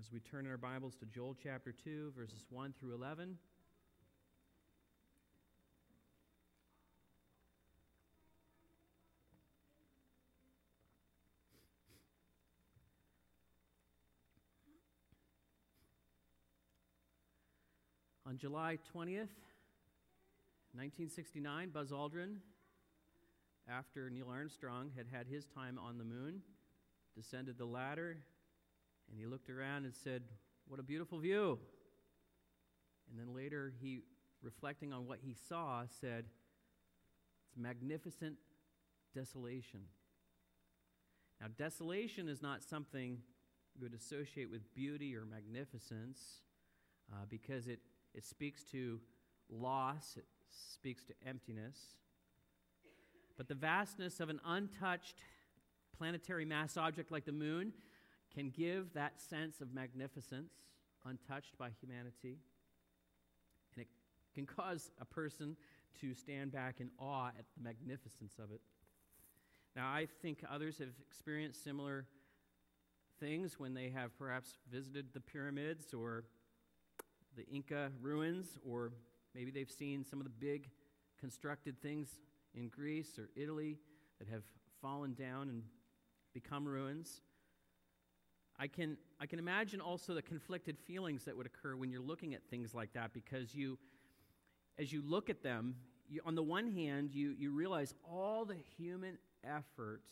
As we turn in our Bibles to Joel chapter 2, verses 1 through 11. On July 20th, 1969, Buzz Aldrin, after Neil Armstrong had had his time on the moon, descended the ladder and he looked around and said, What a beautiful view. And then later, he, reflecting on what he saw, said, It's magnificent desolation. Now, desolation is not something you would associate with beauty or magnificence uh, because it, it speaks to loss, it speaks to emptiness. But the vastness of an untouched planetary mass object like the moon can give that sense of magnificence untouched by humanity. And it can cause a person to stand back in awe at the magnificence of it. Now, I think others have experienced similar things when they have perhaps visited the pyramids or the Inca ruins, or maybe they've seen some of the big constructed things in Greece or Italy that have fallen down and become ruins. I can, I can imagine also the conflicted feelings that would occur when you're looking at things like that because you, as you look at them, you, on the one hand, you, you realize all the human effort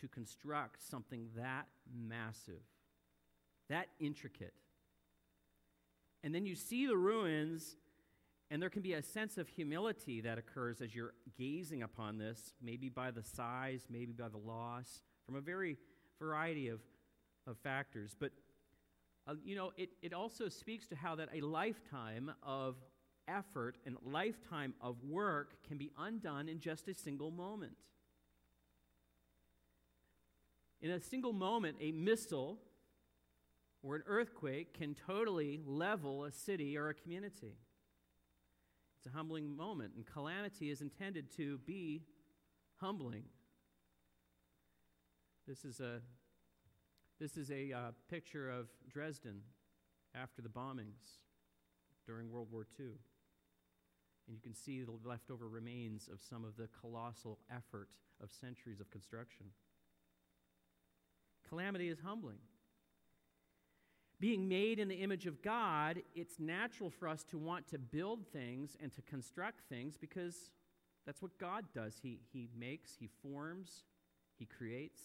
to construct something that massive, that intricate. And then you see the ruins, and there can be a sense of humility that occurs as you're gazing upon this, maybe by the size, maybe by the loss, from a very variety of of factors. But, uh, you know, it, it also speaks to how that a lifetime of effort and lifetime of work can be undone in just a single moment. In a single moment, a missile or an earthquake can totally level a city or a community. It's a humbling moment, and calamity is intended to be humbling. This is a this is a uh, picture of Dresden after the bombings during World War II. And you can see the leftover remains of some of the colossal effort of centuries of construction. Calamity is humbling. Being made in the image of God, it's natural for us to want to build things and to construct things because that's what God does. He, he makes, He forms, He creates.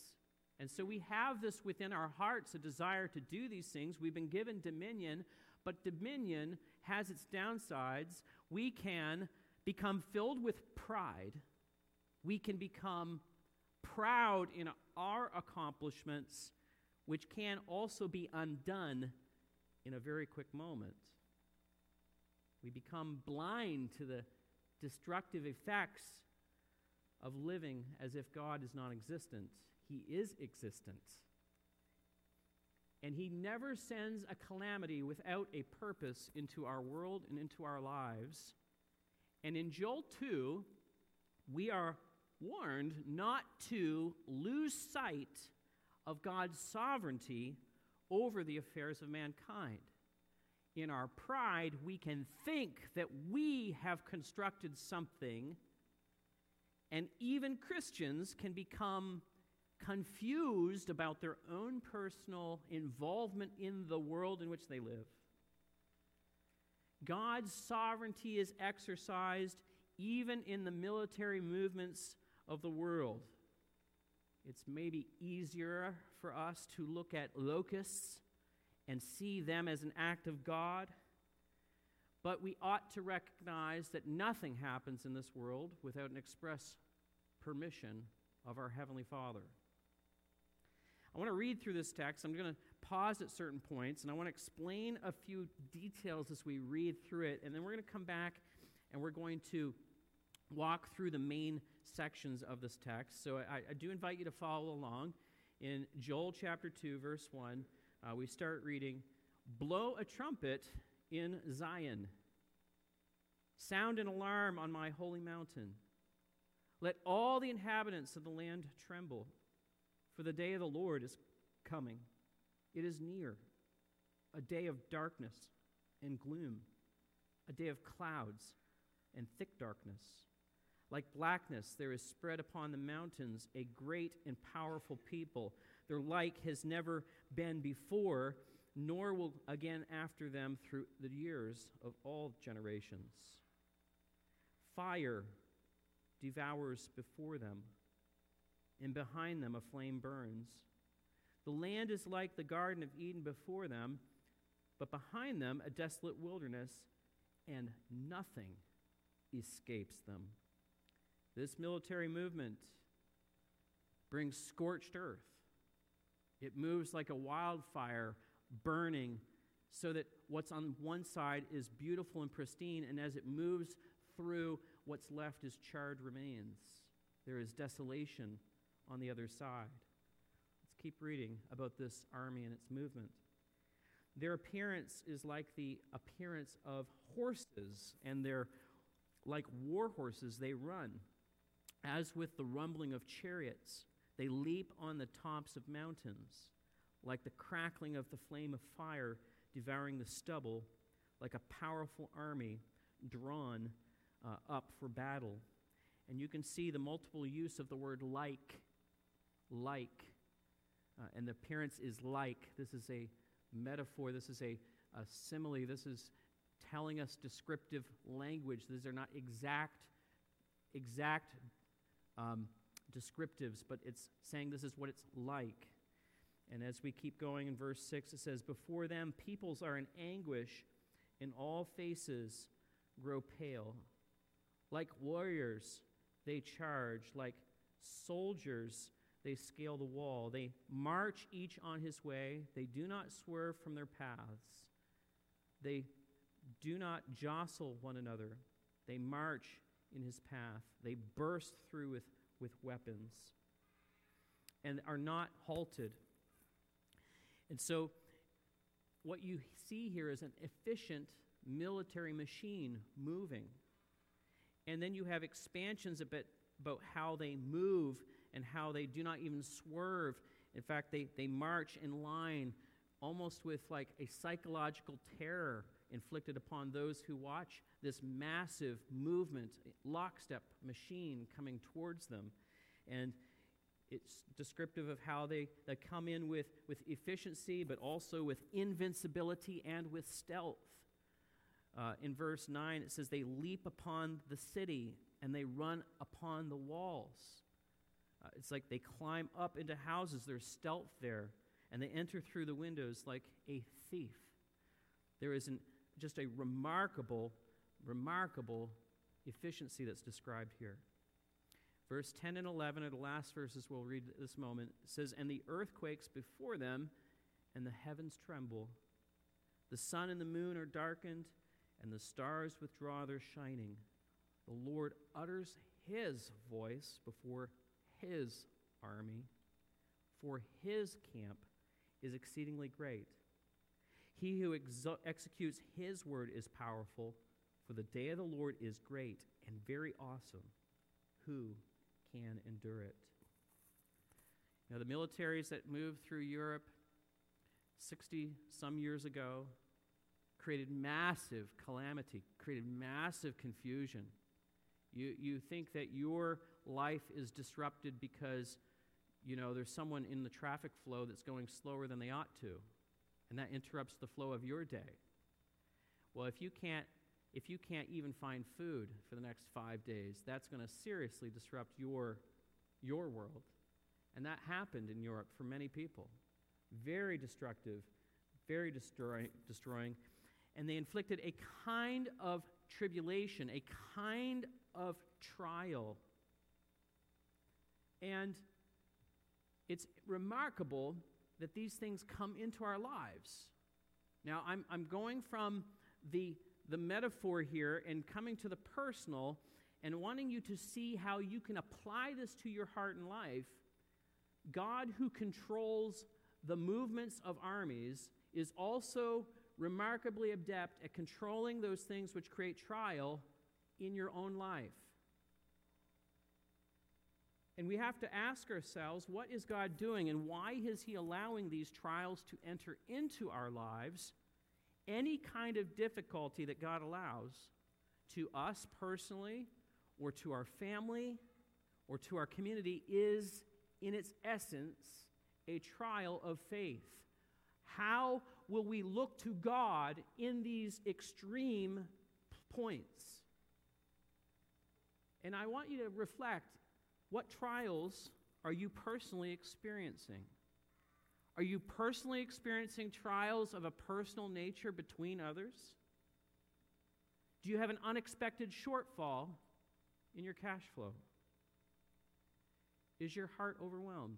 And so we have this within our hearts a desire to do these things. We've been given dominion, but dominion has its downsides. We can become filled with pride. We can become proud in our accomplishments, which can also be undone in a very quick moment. We become blind to the destructive effects of living as if God is non existent he is existent. And He never sends a calamity without a purpose into our world and into our lives. And in Joel 2, we are warned not to lose sight of God's sovereignty over the affairs of mankind. In our pride, we can think that we have constructed something, and even Christians can become confused about their own personal involvement in the world in which they live. God's sovereignty is exercised even in the military movements of the world. It's maybe easier for us to look at locusts and see them as an act of God, but we ought to recognize that nothing happens in this world without an express permission of our Heavenly Father. I want to read through this text. I'm going to pause at certain points and I want to explain a few details as we read through it. And then we're going to come back and we're going to walk through the main sections of this text. So I, I do invite you to follow along. In Joel chapter 2, verse 1, uh, we start reading Blow a trumpet in Zion, sound an alarm on my holy mountain. Let all the inhabitants of the land tremble. For the day of the Lord is coming, it is near. a day of darkness and gloom, a day of clouds and thick darkness. Like blackness, there is spread upon the mountains a great and powerful people. Their like has never been before, nor will again after them through the years of all generations. Fire devours before them, and behind them a flame burns. The land is like the Garden of Eden before them, but behind them a desolate wilderness, and nothing escapes them. This military movement brings scorched earth. It moves like a wildfire, burning, so that what's on one side is beautiful and pristine, and as it moves through, what's left is charred remains. There is desolation on the other side. Let's keep reading about this army and its movement. Their appearance is like the appearance of horses, and they're like war horses, they run. As with the rumbling of chariots, they leap on the tops of mountains, like the crackling of the flame of fire devouring the stubble, like a powerful army drawn uh, up for battle. And you can see the multiple use of the word like, like. Uh, and the appearance is like. This is a metaphor, this is a, a simile, this is telling us descriptive language. These are not exact, exact um, descriptives, but it's saying this is what it's like. And as we keep going in verse 6, it says, Before them peoples are in anguish, and all faces grow pale. Like warriors, they charge. Like soldiers, they scale the wall. They march each on his way. They do not swerve from their paths. They do not jostle one another. They march in his path. They burst through with, with weapons and are not halted. And so, what you see here is an efficient military machine moving. And then you have expansions a bit about how they move and how they do not even swerve. In fact, they, they march in line almost with like a psychological terror inflicted upon those who watch this massive movement, lockstep machine coming towards them. And it's descriptive of how they, they come in with, with efficiency, but also with invincibility and with stealth. Uh, in verse 9, it says, They leap upon the city and they run upon the walls. Uh, it's like they climb up into houses, there's stealth there, and they enter through the windows like a thief. There is an, just a remarkable, remarkable efficiency that's described here. Verse 10 and 11 are the last verses we'll read at this moment. It says, And the earth quakes before them, and the heavens tremble. The sun and the moon are darkened and the stars withdraw their shining. The Lord utters his voice before his army, for his camp is exceedingly great. He who exo- executes his word is powerful, for the day of the Lord is great and very awesome. Who can endure it? Now, the militaries that moved through Europe 60 some years ago created massive calamity, created massive confusion. You, you think that your life is disrupted because, you know, there's someone in the traffic flow that's going slower than they ought to, and that interrupts the flow of your day. Well, if you can't, if you can't even find food for the next five days, that's going to seriously disrupt your, your world. And that happened in Europe for many people. Very destructive, very destroy, destroying and they inflicted a kind of tribulation, a kind of trial. And it's remarkable that these things come into our lives. Now, I'm, I'm going from the, the metaphor here and coming to the personal and wanting you to see how you can apply this to your heart and life. God, who controls the movements of armies, is also remarkably adept at controlling those things which create trial in your own life. And we have to ask ourselves what is God doing and why is He allowing these trials to enter into our lives any kind of difficulty that God allows to us personally or to our family or to our community is, in its essence, a trial of faith. How will we look to God in these extreme points? And I want you to reflect what trials are you personally experiencing? Are you personally experiencing trials of a personal nature between others? Do you have an unexpected shortfall in your cash flow? Is your heart overwhelmed?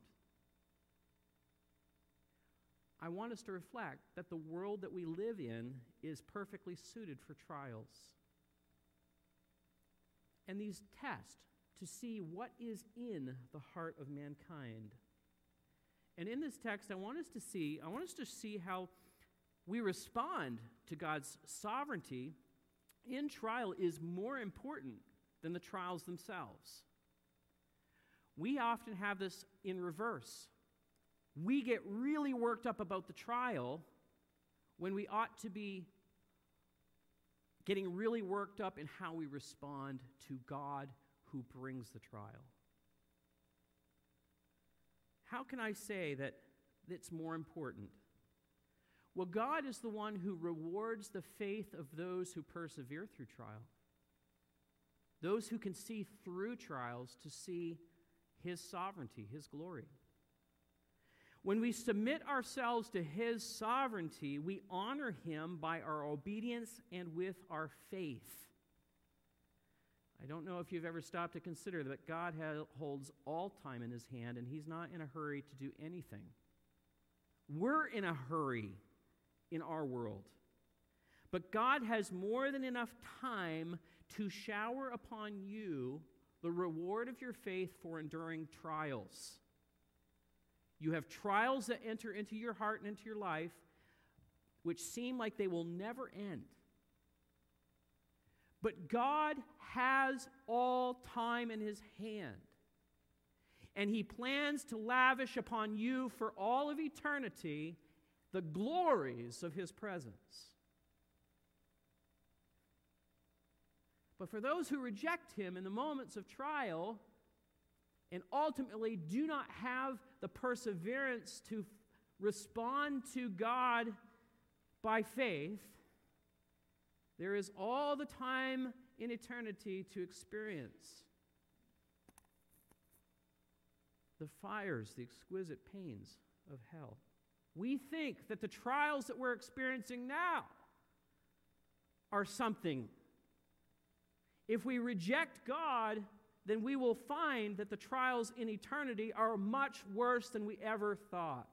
I want us to reflect that the world that we live in is perfectly suited for trials. And these test to see what is in the heart of mankind. And in this text, I want us to see, I want us to see how we respond to God's sovereignty in trial is more important than the trials themselves. We often have this in reverse. We get really worked up about the trial when we ought to be getting really worked up in how we respond to God who brings the trial. How can I say that it's more important? Well, God is the one who rewards the faith of those who persevere through trial. Those who can see through trials to see His sovereignty, His glory. When we submit ourselves to His sovereignty, we honor Him by our obedience and with our faith. I don't know if you've ever stopped to consider that God holds all time in His hand and He's not in a hurry to do anything. We're in a hurry in our world. But God has more than enough time to shower upon you the reward of your faith for enduring trials. You have trials that enter into your heart and into your life which seem like they will never end. But God has all time in His hand. And He plans to lavish upon you for all of eternity the glories of His presence. But for those who reject Him in the moments of trial, and ultimately do not have the perseverance to respond to God by faith, there is all the time in eternity to experience the fires, the exquisite pains of hell. We think that the trials that we're experiencing now are something. If we reject God, then we will find that the trials in eternity are much worse than we ever thought.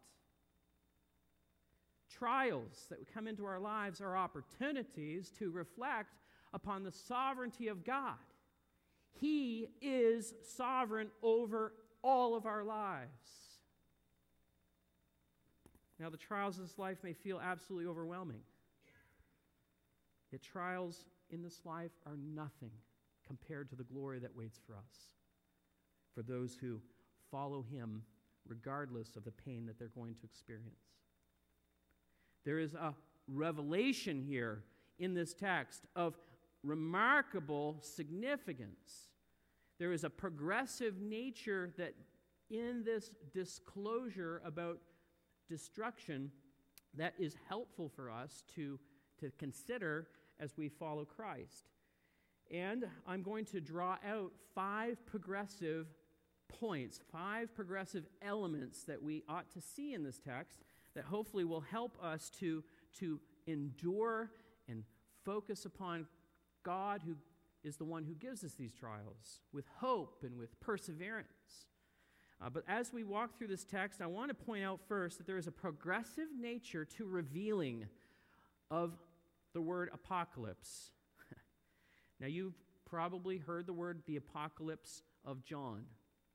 Trials that come into our lives are opportunities to reflect upon the sovereignty of God. He is sovereign over all of our lives. Now, the trials of this life may feel absolutely overwhelming. Yet, trials in this life are nothing compared to the glory that waits for us, for those who follow Him regardless of the pain that they're going to experience. There is a revelation here in this text of remarkable significance. There is a progressive nature that in this disclosure about destruction that is helpful for us to, to consider as we follow Christ. And I'm going to draw out five progressive points, five progressive elements that we ought to see in this text that hopefully will help us to, to endure and focus upon God, who is the one who gives us these trials, with hope and with perseverance. Uh, but as we walk through this text, I want to point out first that there is a progressive nature to revealing of the word apocalypse. Now, you've probably heard the word the apocalypse of John.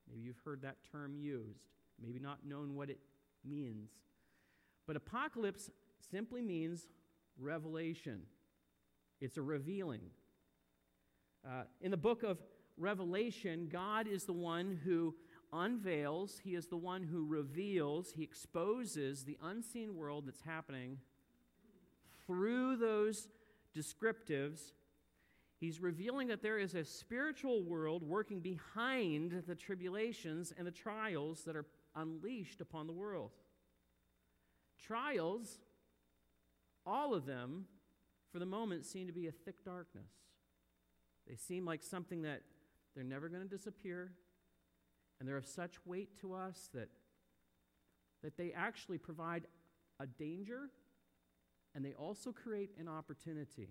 Maybe you've heard that term used, maybe not known what it means. But apocalypse simply means revelation, it's a revealing. Uh, in the book of Revelation, God is the one who unveils, He is the one who reveals, He exposes the unseen world that's happening through those descriptives, he's revealing that there is a spiritual world working behind the tribulations and the trials that are unleashed upon the world. Trials, all of them, for the moment, seem to be a thick darkness. They seem like something that they're never going to disappear, and they're of such weight to us that, that they actually provide a danger and they also create an opportunity.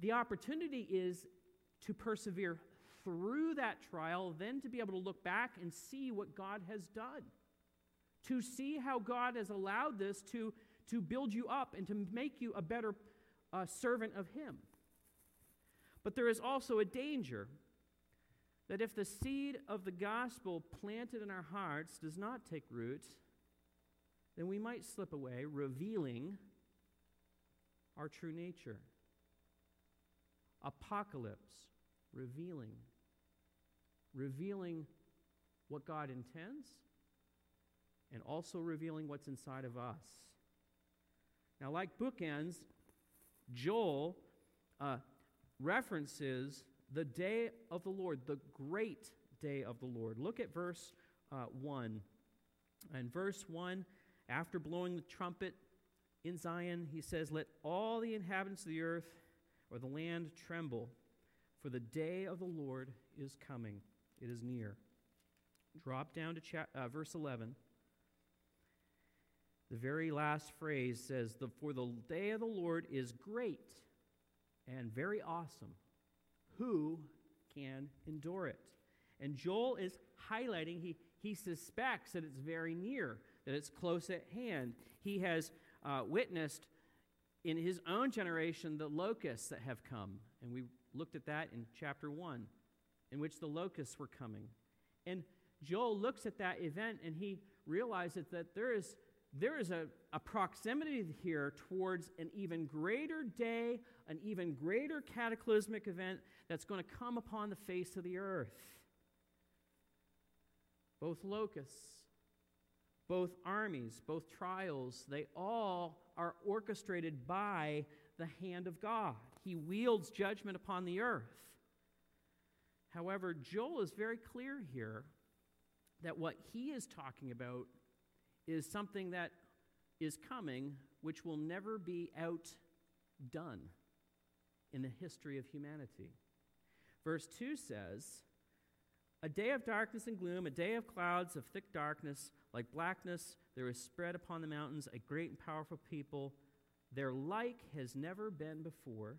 The opportunity is to persevere through that trial, then to be able to look back and see what God has done, to see how God has allowed this to, to build you up and to make you a better uh, servant of Him. But there is also a danger that if the seed of the gospel planted in our hearts does not take root, then we might slip away, revealing our true nature. Apocalypse, revealing. Revealing what God intends and also revealing what's inside of us. Now, like bookends, Joel uh, references the day of the Lord, the great day of the Lord. Look at verse uh, 1. And verse 1 after blowing the trumpet in Zion, he says, Let all the inhabitants of the earth or the land tremble, for the day of the Lord is coming. It is near. Drop down to cha- uh, verse 11. The very last phrase says, For the day of the Lord is great and very awesome. Who can endure it? And Joel is highlighting, he, he suspects that it's very near that it's close at hand. He has uh, witnessed in his own generation the locusts that have come. And we looked at that in chapter 1, in which the locusts were coming. And Joel looks at that event and he realizes that there is, there is a, a proximity here towards an even greater day, an even greater cataclysmic event that's going to come upon the face of the earth. Both locusts both armies, both trials, they all are orchestrated by the hand of God. He wields judgment upon the earth. However, Joel is very clear here that what he is talking about is something that is coming which will never be outdone in the history of humanity. Verse 2 says, A day of darkness and gloom, a day of clouds of thick darkness, like blackness, there is spread upon the mountains a great and powerful people. Their like has never been before,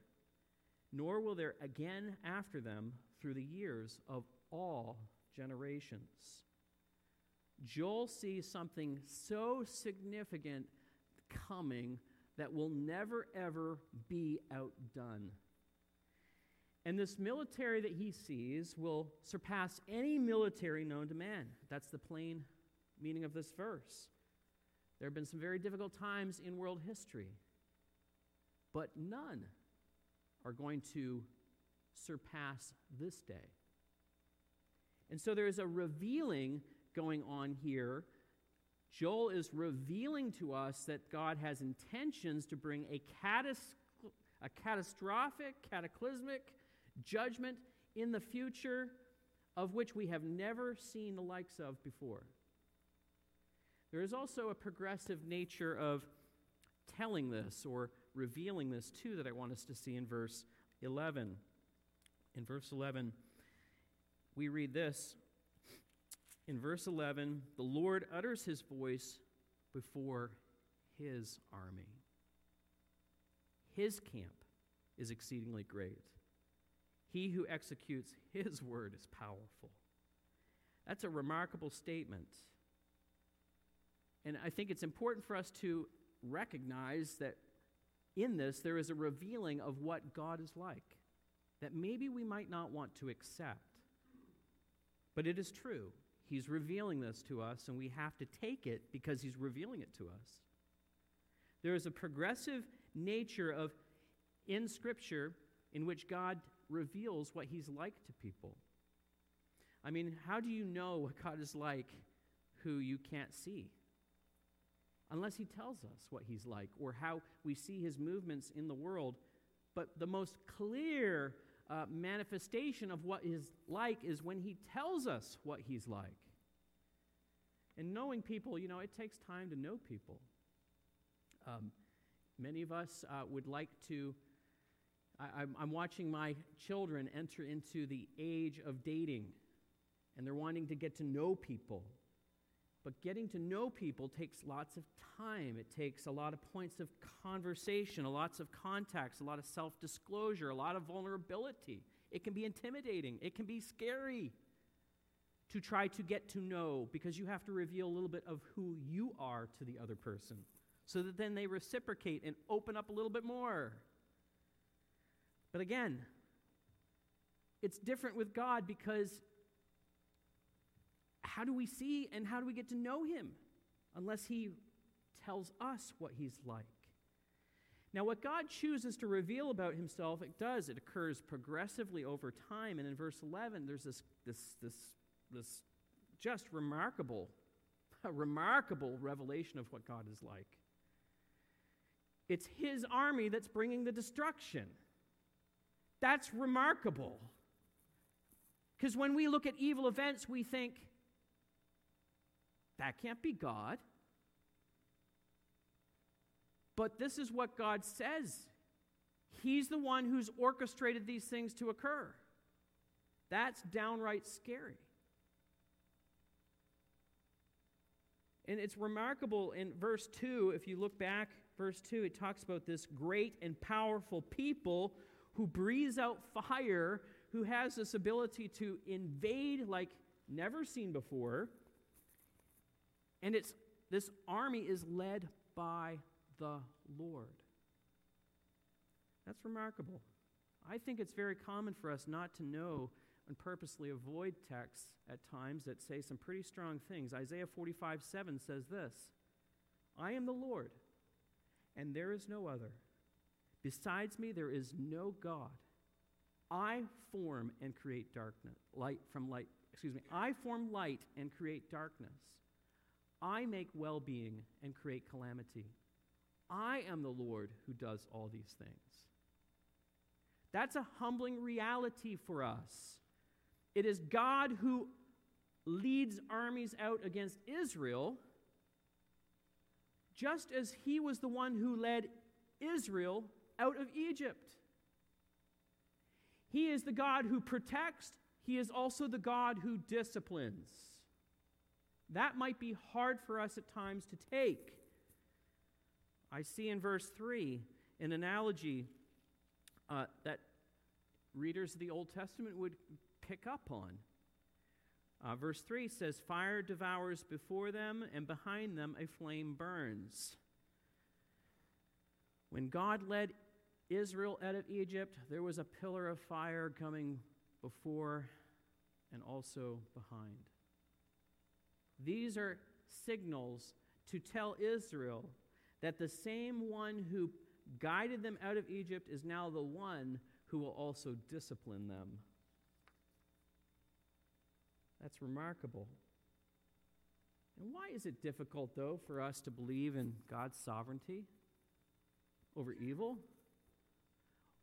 nor will there again after them through the years of all generations. Joel sees something so significant coming that will never, ever be outdone. And this military that he sees will surpass any military known to man. That's the plain meaning of this verse. There have been some very difficult times in world history, but none are going to surpass this day. And so there is a revealing going on here. Joel is revealing to us that God has intentions to bring a, catas- a catastrophic, cataclysmic judgment in the future of which we have never seen the likes of before. There is also a progressive nature of telling this or revealing this too that I want us to see in verse 11. In verse 11, we read this. In verse 11, the Lord utters his voice before his army. His camp is exceedingly great. He who executes his word is powerful. That's a remarkable statement. And I think it's important for us to recognize that in this there is a revealing of what God is like that maybe we might not want to accept. But it is true. He's revealing this to us, and we have to take it because He's revealing it to us. There is a progressive nature of in Scripture in which God reveals what He's like to people. I mean, how do you know what God is like who you can't see? unless he tells us what he's like or how we see his movements in the world. But the most clear uh, manifestation of what is like is when he tells us what he's like. And knowing people, you know, it takes time to know people. Um, many of us uh, would like to. I, I'm watching my children enter into the age of dating, and they're wanting to get to know people. But getting to know people takes lots of time. It takes a lot of points of conversation, a lots of contacts, a lot of self disclosure, a lot of vulnerability. It can be intimidating, it can be scary to try to get to know because you have to reveal a little bit of who you are to the other person so that then they reciprocate and open up a little bit more. But again, it's different with God because how do we see and how do we get to know him unless he tells us what he's like? Now, what God chooses to reveal about himself, it does. It occurs progressively over time. And in verse 11, there's this, this, this, this just remarkable, remarkable revelation of what God is like. It's his army that's bringing the destruction. That's remarkable. Because when we look at evil events, we think, that can't be God. But this is what God says. He's the one who's orchestrated these things to occur. That's downright scary. And it's remarkable in verse 2, if you look back, verse 2, it talks about this great and powerful people who breathes out fire, who has this ability to invade like never seen before. And it's this army is led by the Lord. That's remarkable. I think it's very common for us not to know and purposely avoid texts at times that say some pretty strong things. Isaiah 45 7 says this I am the Lord, and there is no other. Besides me, there is no God. I form and create darkness, light from light, excuse me, I form light and create darkness. I make well being and create calamity. I am the Lord who does all these things. That's a humbling reality for us. It is God who leads armies out against Israel, just as he was the one who led Israel out of Egypt. He is the God who protects, he is also the God who disciplines. That might be hard for us at times to take. I see in verse 3 an analogy uh, that readers of the Old Testament would pick up on. Uh, verse 3 says, Fire devours before them, and behind them a flame burns. When God led Israel out of Egypt, there was a pillar of fire coming before and also behind. These are signals to tell Israel that the same one who guided them out of Egypt is now the one who will also discipline them. That's remarkable. And why is it difficult, though, for us to believe in God's sovereignty over evil?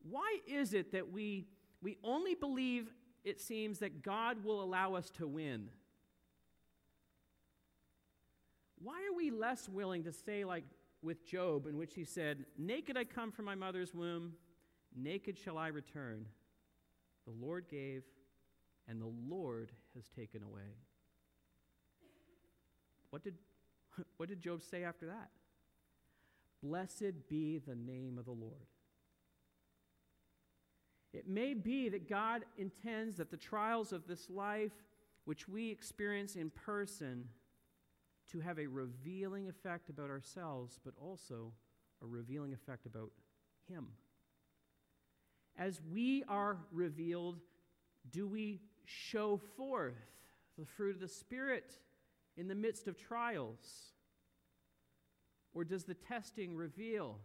Why is it that we, we only believe, it seems, that God will allow us to win? Why are we less willing to say, like with Job, in which he said, Naked I come from my mother's womb, naked shall I return? The Lord gave, and the Lord has taken away. What did, what did Job say after that? Blessed be the name of the Lord. It may be that God intends that the trials of this life, which we experience in person, to have a revealing effect about ourselves, but also a revealing effect about Him. As we are revealed, do we show forth the fruit of the Spirit in the midst of trials? Or does the testing reveal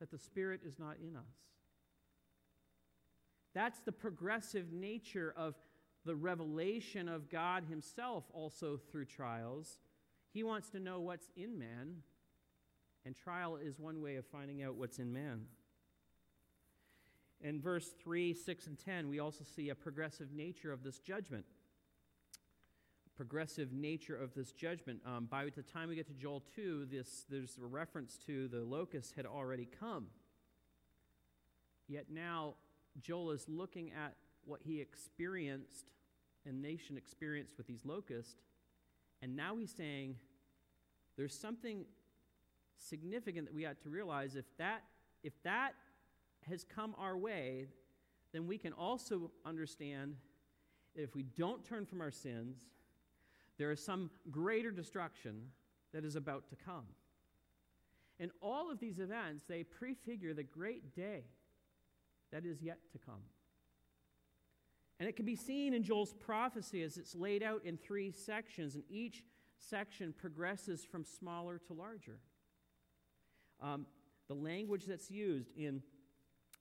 that the Spirit is not in us? That's the progressive nature of the revelation of God Himself also through trials. He wants to know what's in man, and trial is one way of finding out what's in man. In verse 3, 6, and 10, we also see a progressive nature of this judgment. Progressive nature of this judgment. Um, by the time we get to Joel 2, this, there's a reference to the locusts had already come. Yet now, Joel is looking at what he experienced and nation experienced with these locusts, and now he's saying there's something significant that we ought to realize if that if that has come our way, then we can also understand that if we don't turn from our sins, there is some greater destruction that is about to come. And all of these events, they prefigure the great day that is yet to come. And it can be seen in Joel's prophecy as it's laid out in three sections, and each section progresses from smaller to larger. Um, the language that's used in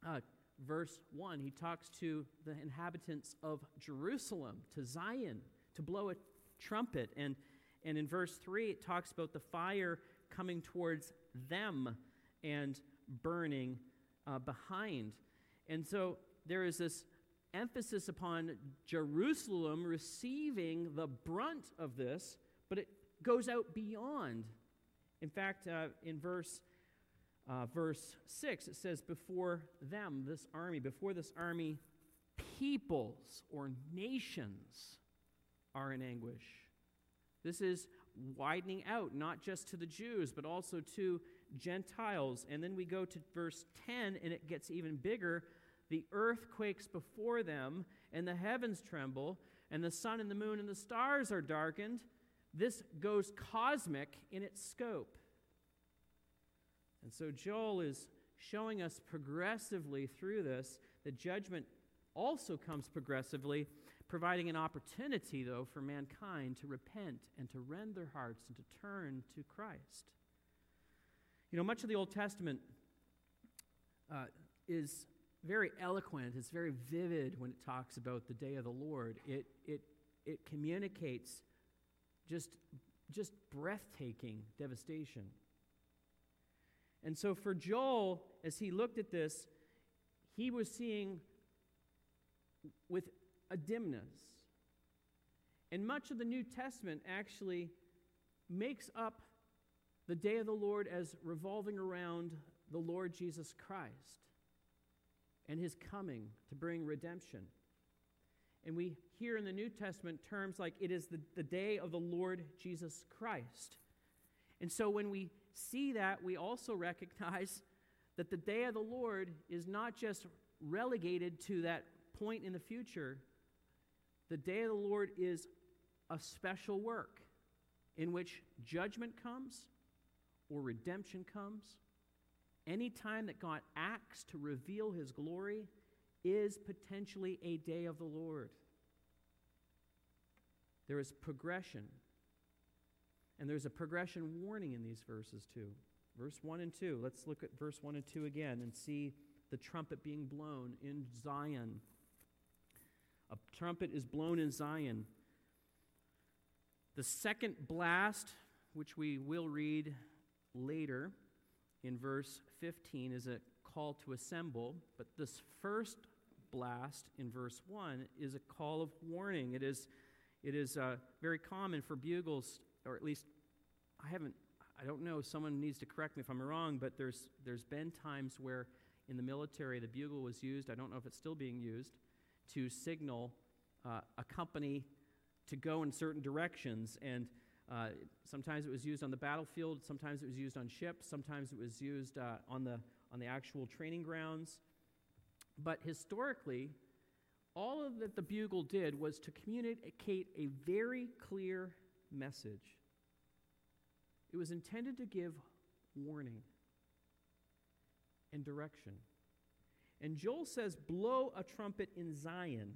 uh, verse 1, he talks to the inhabitants of Jerusalem, to Zion, to blow a trumpet. And, and in verse 3, it talks about the fire coming towards them and burning uh, behind. And so there is this emphasis upon Jerusalem receiving the brunt of this, but it goes out beyond. In fact, uh, in verse uh, verse 6, it says, Before them, this army, before this army, peoples or nations are in anguish. This is widening out, not just to the Jews, but also to Gentiles. And then we go to verse 10, and it gets even bigger. The earth quakes before them, and the heavens tremble, and the sun and the moon and the stars are darkened. This goes cosmic in its scope. And so Joel is showing us progressively through this that judgment also comes progressively, providing an opportunity, though, for mankind to repent and to rend their hearts and to turn to Christ. You know, much of the Old Testament uh, is very eloquent, it's very vivid when it talks about the day of the Lord. It, it, it communicates just, just breathtaking devastation. And so for Joel, as he looked at this, he was seeing with a dimness. And much of the New Testament actually makes up the day of the Lord as revolving around the Lord Jesus Christ and his coming to bring redemption. And we hear in the New Testament terms like it is the, the day of the Lord Jesus Christ. And so when we see that, we also recognize that the day of the Lord is not just relegated to that point in the future. The day of the Lord is a special work in which judgment comes or redemption comes. Any time that God acts to reveal his glory is potentially a day of the Lord. There is progression and there's a progression warning in these verses too. Verse 1 and 2. Let's look at verse 1 and 2 again and see the trumpet being blown in Zion. A trumpet is blown in Zion. The second blast, which we will read later in verse 15, is a call to assemble. But this first blast in verse 1 is a call of warning. It is, it is uh, very common for bugles or at least I haven't, I don't know, someone needs to correct me if I'm wrong, but there's, there's been times where in the military the bugle was used, I don't know if it's still being used, to signal uh, a company to go in certain directions. And uh, sometimes it was used on the battlefield, sometimes it was used on ships, sometimes it was used uh, on, the, on the actual training grounds. But historically, all of that the bugle did was to communicate a very clear message. It was intended to give warning and direction. And Joel says, Blow a trumpet in Zion.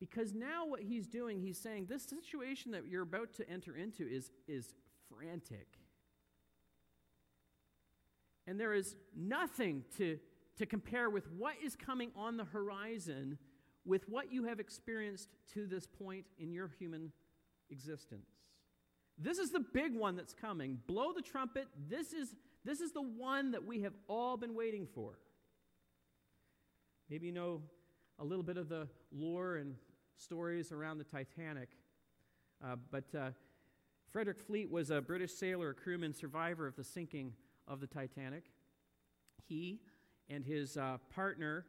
Because now what he's doing, he's saying, This situation that you're about to enter into is, is frantic. And there is nothing to, to compare with what is coming on the horizon with what you have experienced to this point in your human existence. This is the big one that's coming. Blow the trumpet. This is, this is the one that we have all been waiting for. Maybe you know a little bit of the lore and stories around the Titanic. Uh, but uh, Frederick Fleet was a British sailor, a crewman, survivor of the sinking of the Titanic. He and his uh, partner,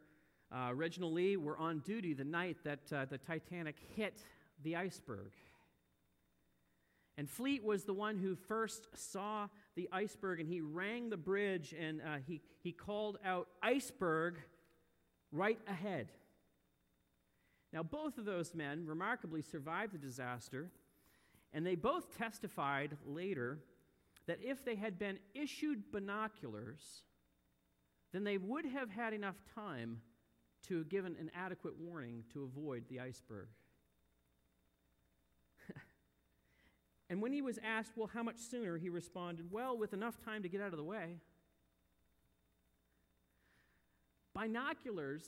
uh, Reginald Lee, were on duty the night that uh, the Titanic hit the iceberg. And Fleet was the one who first saw the iceberg, and he rang the bridge and uh, he, he called out, Iceberg, right ahead. Now, both of those men remarkably survived the disaster, and they both testified later that if they had been issued binoculars, then they would have had enough time to have given an adequate warning to avoid the iceberg. And when he was asked, well, how much sooner, he responded, well, with enough time to get out of the way. Binoculars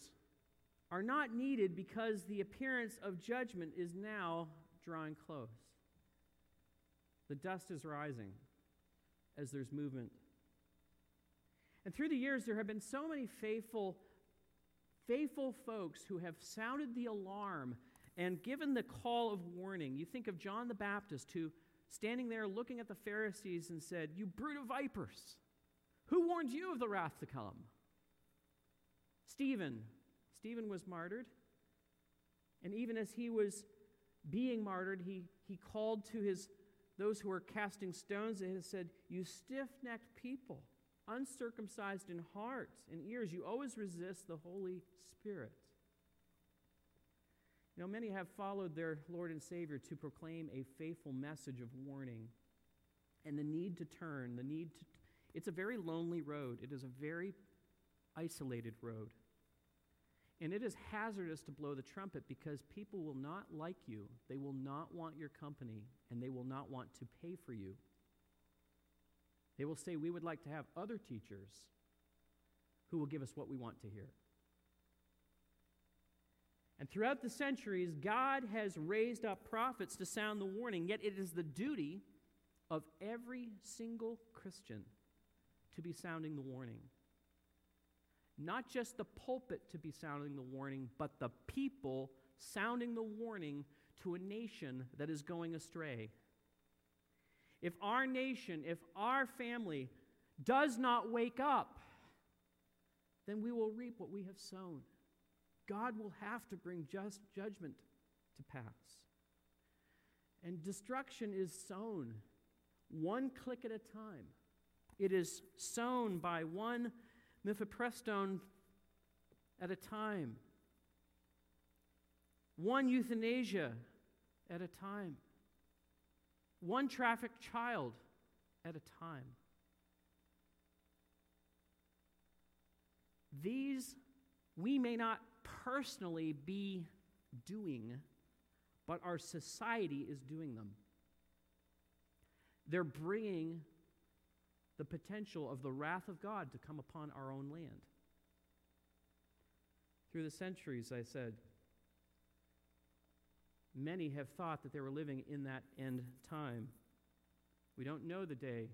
are not needed because the appearance of judgment is now drawing close. The dust is rising as there's movement. And through the years, there have been so many faithful, faithful folks who have sounded the alarm and given the call of warning. You think of John the Baptist, who standing there looking at the Pharisees and said, You brood of vipers, who warned you of the wrath to come? Stephen, Stephen was martyred. And even as he was being martyred, he, he called to his those who were casting stones and said, You stiff necked people, uncircumcised in heart and ears, you always resist the Holy Spirit. You know, many have followed their Lord and Savior to proclaim a faithful message of warning and the need to turn, the need to. It's a very lonely road, it is a very isolated road. And it is hazardous to blow the trumpet because people will not like you. They will not want your company, and they will not want to pay for you. They will say, We would like to have other teachers who will give us what we want to hear. And throughout the centuries, God has raised up prophets to sound the warning, yet it is the duty of every single Christian to be sounding the warning. Not just the pulpit to be sounding the warning, but the people sounding the warning to a nation that is going astray. If our nation, if our family does not wake up, then we will reap what we have sown. God will have to bring just judgment to pass. And destruction is sown one click at a time. It is sown by one mifepristone at a time, one euthanasia at a time, one trafficked child at a time. These we may not personally be doing, but our society is doing them. They're bringing the potential of the wrath of God to come upon our own land. Through the centuries, I said, many have thought that they were living in that end time. We don't know the day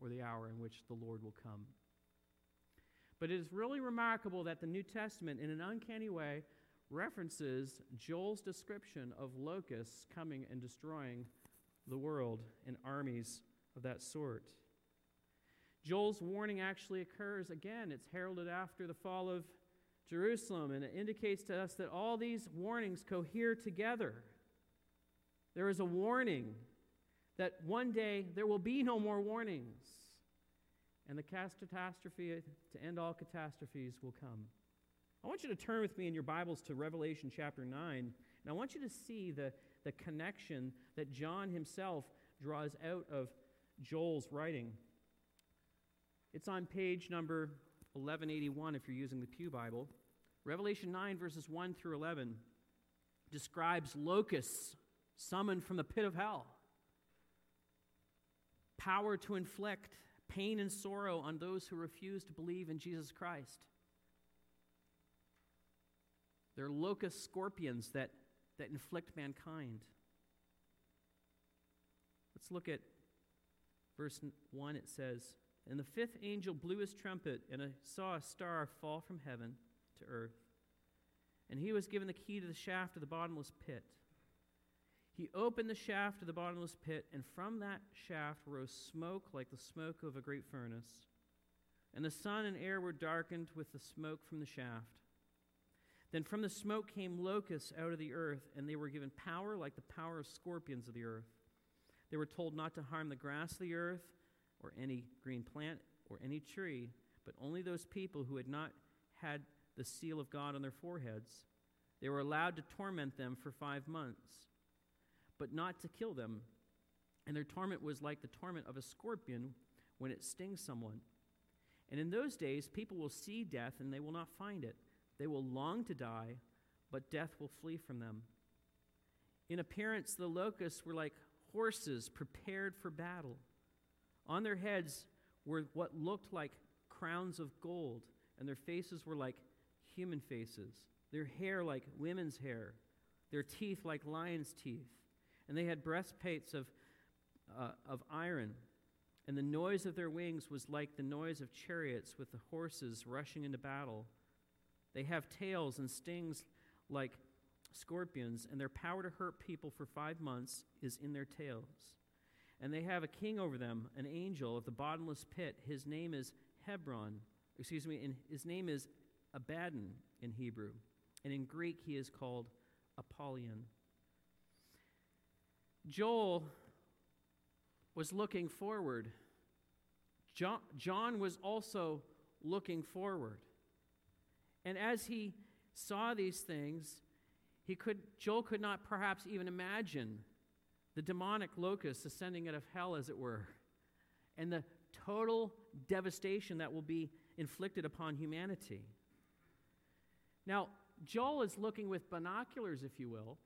or the hour in which the Lord will come. But it is really remarkable that the New Testament, in an uncanny way, references Joel's description of locusts coming and destroying the world in armies of that sort. Joel's warning actually occurs again. It's heralded after the fall of Jerusalem, and it indicates to us that all these warnings cohere together. There is a warning that one day there will be no more warnings, and the catastrophe to end all catastrophes will come. I want you to turn with me in your Bibles to Revelation chapter 9, and I want you to see the, the connection that John himself draws out of Joel's writing. It's on page number 1181 if you're using the Pew Bible. Revelation 9, verses 1 through 11, describes locusts summoned from the pit of hell, power to inflict pain and sorrow on those who refuse to believe in Jesus Christ. They're locust scorpions that, that inflict mankind. Let's look at verse 1, it says, And the fifth angel blew his trumpet, and I saw a star fall from heaven to earth. And he was given the key to the shaft of the bottomless pit. He opened the shaft of the bottomless pit, and from that shaft rose smoke like the smoke of a great furnace. And the sun and air were darkened with the smoke from the shaft. Then from the smoke came locusts out of the earth, and they were given power like the power of scorpions of the earth. They were told not to harm the grass of the earth, or any green plant, or any tree, but only those people who had not had the seal of God on their foreheads. They were allowed to torment them for five months, but not to kill them. And their torment was like the torment of a scorpion when it stings someone. And in those days, people will see death and they will not find it. They will long to die, but death will flee from them. In appearance, the locusts were like horses prepared for battle. On their heads were what looked like crowns of gold, and their faces were like human faces, their hair like women's hair, their teeth like lions' teeth. And they had breastplates of, uh, of iron, and the noise of their wings was like the noise of chariots with the horses rushing into battle. They have tails and stings like scorpions, and their power to hurt people for five months is in their tails. And they have a king over them, an angel of the bottomless pit. His name is Hebron. Excuse me, and his name is Abaddon in Hebrew. And in Greek, he is called Apollyon. Joel was looking forward. John, was also looking forward. And as he saw these things, he could, Joel could not perhaps even imagine the demonic locusts ascending out of hell, as it were, and the total devastation that will be inflicted upon humanity. Now, Joel is looking with binoculars, if you will.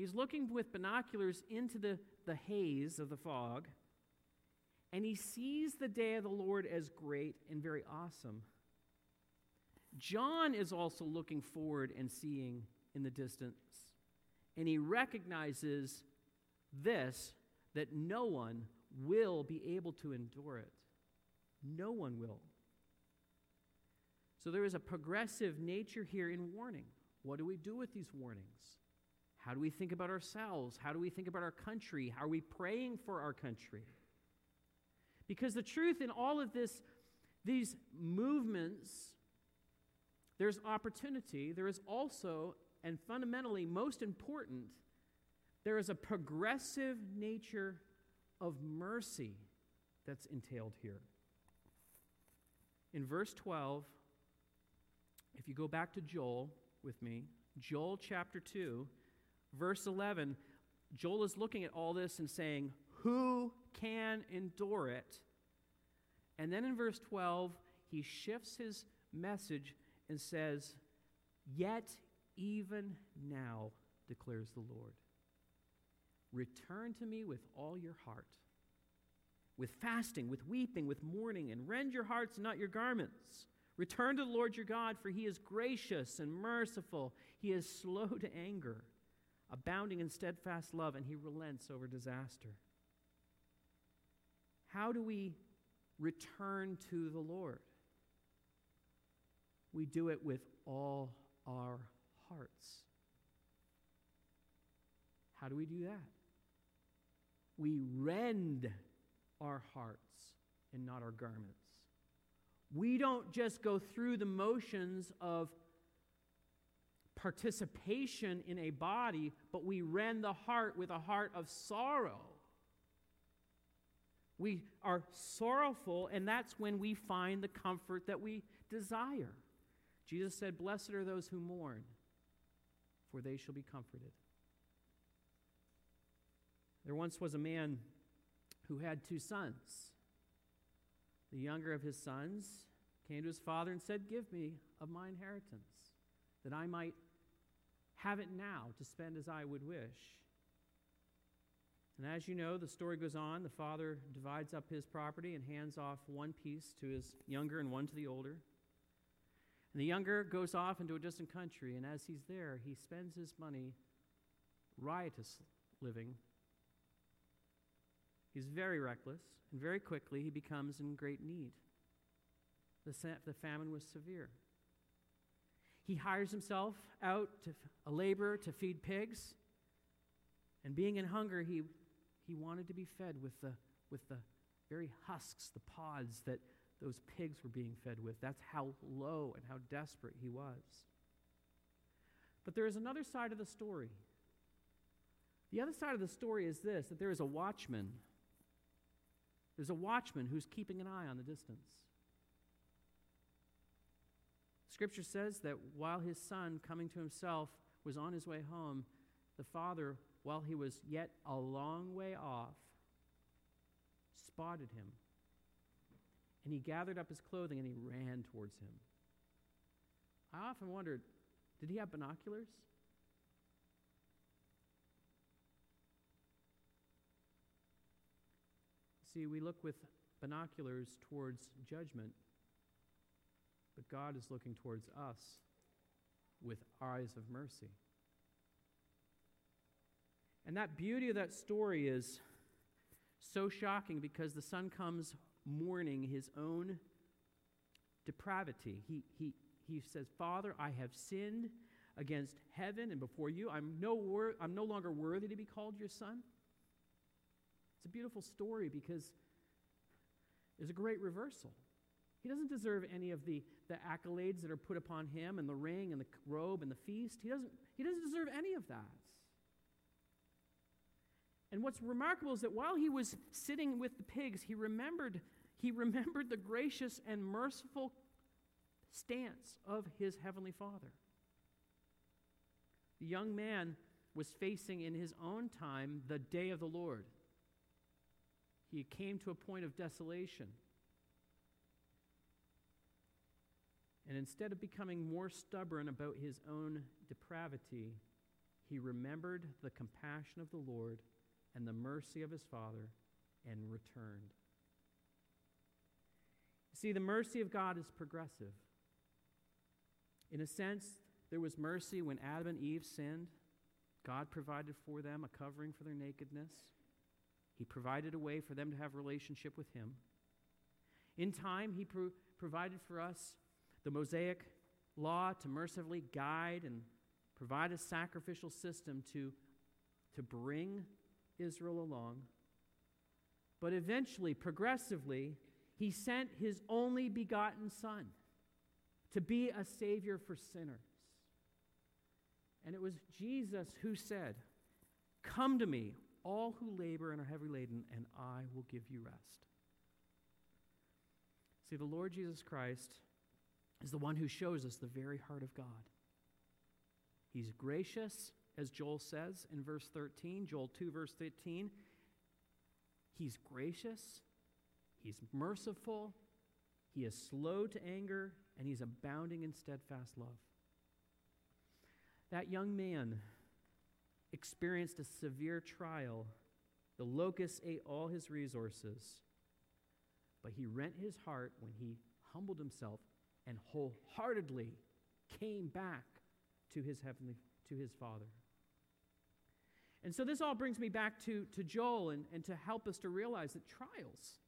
He's looking with binoculars into the, the haze of the fog, and he sees the day of the Lord as great and very awesome. John is also looking forward and seeing in the distance, and he recognizes this that no one will be able to endure it. No one will. So there is a progressive nature here in warning. What do we do with these warnings? How do we think about ourselves? How do we think about our country? How are we praying for our country? Because the truth in all of this, these movements, there's opportunity. There is also, and fundamentally most important, there is a progressive nature of mercy that's entailed here. In verse 12, if you go back to Joel with me, Joel chapter 2, verse 11, Joel is looking at all this and saying, Who can endure it? And then in verse 12, he shifts his message and says, Yet even now, declares the Lord, return to me with all your heart, with fasting, with weeping, with mourning, and rend your hearts, not your garments. Return to the Lord your God, for he is gracious and merciful. He is slow to anger, abounding in steadfast love, and he relents over disaster. How do we return to the Lord? We do it with all our hearts. How do we do that? We rend our hearts and not our garments. We don't just go through the motions of participation in a body, but we rend the heart with a heart of sorrow. We are sorrowful, and that's when we find the comfort that we desire. Jesus said, Blessed are those who mourn, for they shall be comforted. There once was a man who had two sons. The younger of his sons came to his father and said, Give me of my inheritance, that I might have it now to spend as I would wish. And as you know, the story goes on. The father divides up his property and hands off one piece to his younger and one to the older. And the younger goes off into a distant country, and as he's there, he spends his money riotous living He's very reckless, and very quickly he becomes in great need. The, the famine was severe. He hires himself out to a laborer to feed pigs. And being in hunger, he, he wanted to be fed with the, with the very husks, the pods that those pigs were being fed with. That's how low and how desperate he was. But there is another side of the story. The other side of the story is this that there is a watchman. There's a watchman who's keeping an eye on the distance. Scripture says that while his son, coming to himself, was on his way home, the father, while he was yet a long way off, spotted him. And he gathered up his clothing and he ran towards him. I often wondered did he have binoculars? See, we look with binoculars towards judgment, but God is looking towards us with eyes of mercy. And that beauty of that story is so shocking because the son comes mourning his own depravity. He, he, he says, Father, I have sinned against heaven and before you. I'm no, wor- I'm no longer worthy to be called your son. It's a beautiful story because there's a great reversal. He doesn't deserve any of the, the accolades that are put upon him and the ring and the robe and the feast. He doesn't, he doesn't deserve any of that. And what's remarkable is that while he was sitting with the pigs, he remembered, he remembered the gracious and merciful stance of his heavenly Father. The young man was facing in his own time the day of the Lord. He came to a point of desolation. And instead of becoming more stubborn about his own depravity, he remembered the compassion of the Lord and the mercy of his Father and returned. See, the mercy of God is progressive. In a sense, there was mercy when Adam and Eve sinned. God provided for them a covering for their nakedness. He provided a way for them to have relationship with him. In time, he pro- provided for us the Mosaic law to mercifully guide and provide a sacrificial system to, to bring Israel along. But eventually, progressively, he sent his only begotten Son to be a Savior for sinners. And it was Jesus who said, Come to me, all who labor and are heavy laden, and I will give you rest. See, the Lord Jesus Christ is the one who shows us the very heart of God. He's gracious, as Joel says in verse 13, Joel 2, verse 13. He's gracious, he's merciful, he is slow to anger, and he's abounding in steadfast love. That young man experienced a severe trial. The locusts ate all his resources, but he rent his heart when he humbled himself and wholeheartedly came back to his heavenly to his father. And so this all brings me back to, to Joel and, and to help us to realize that trials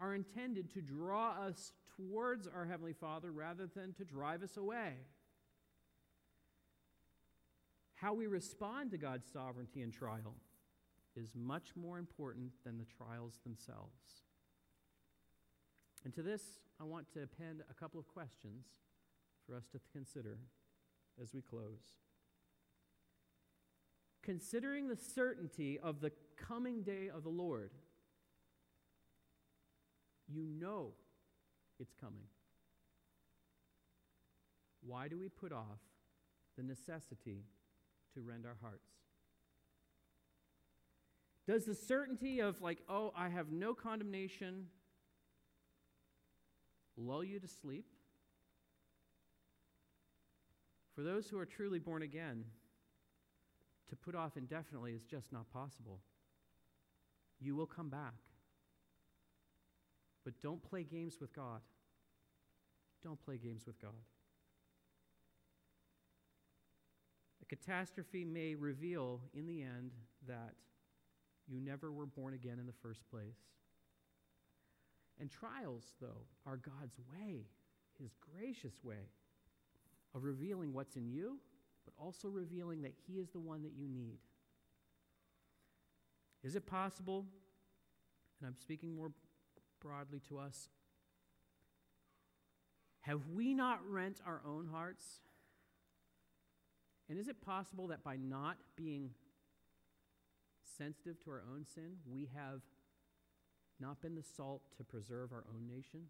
are intended to draw us towards our Heavenly Father rather than to drive us away. How we respond to God's sovereignty in trial is much more important than the trials themselves. And to this, I want to append a couple of questions for us to consider as we close. Considering the certainty of the coming day of the Lord, you know it's coming. Why do we put off the necessity to rend our hearts? Does the certainty of, like, oh, I have no condemnation, lull you to sleep? For those who are truly born again, to put off indefinitely is just not possible. You will come back. But don't play games with God. Don't play games with God. A catastrophe may reveal in the end that You never were born again in the first place. And trials, though, are God's way, His gracious way of revealing what's in you, but also revealing that He is the one that you need. Is it possible, and I'm speaking more broadly to us, have we not rent our own hearts? And is it possible that by not being sensitive to our own sin, we have not been the salt to preserve our own nation?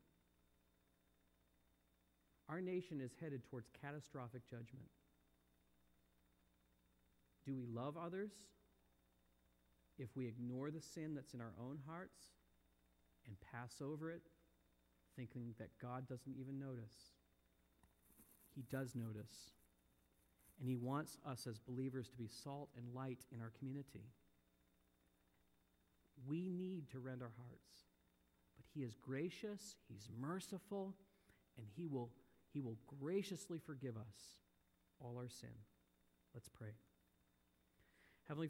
Our nation is headed towards catastrophic judgment. Do we love others if we ignore the sin that's in our own hearts and pass over it, thinking that God doesn't even notice? He does notice. And He wants us as believers to be salt and light in our community. We need to rend our hearts. But He is gracious, He's merciful, and He will, he will graciously forgive us all our sin. Let's pray. Heavenly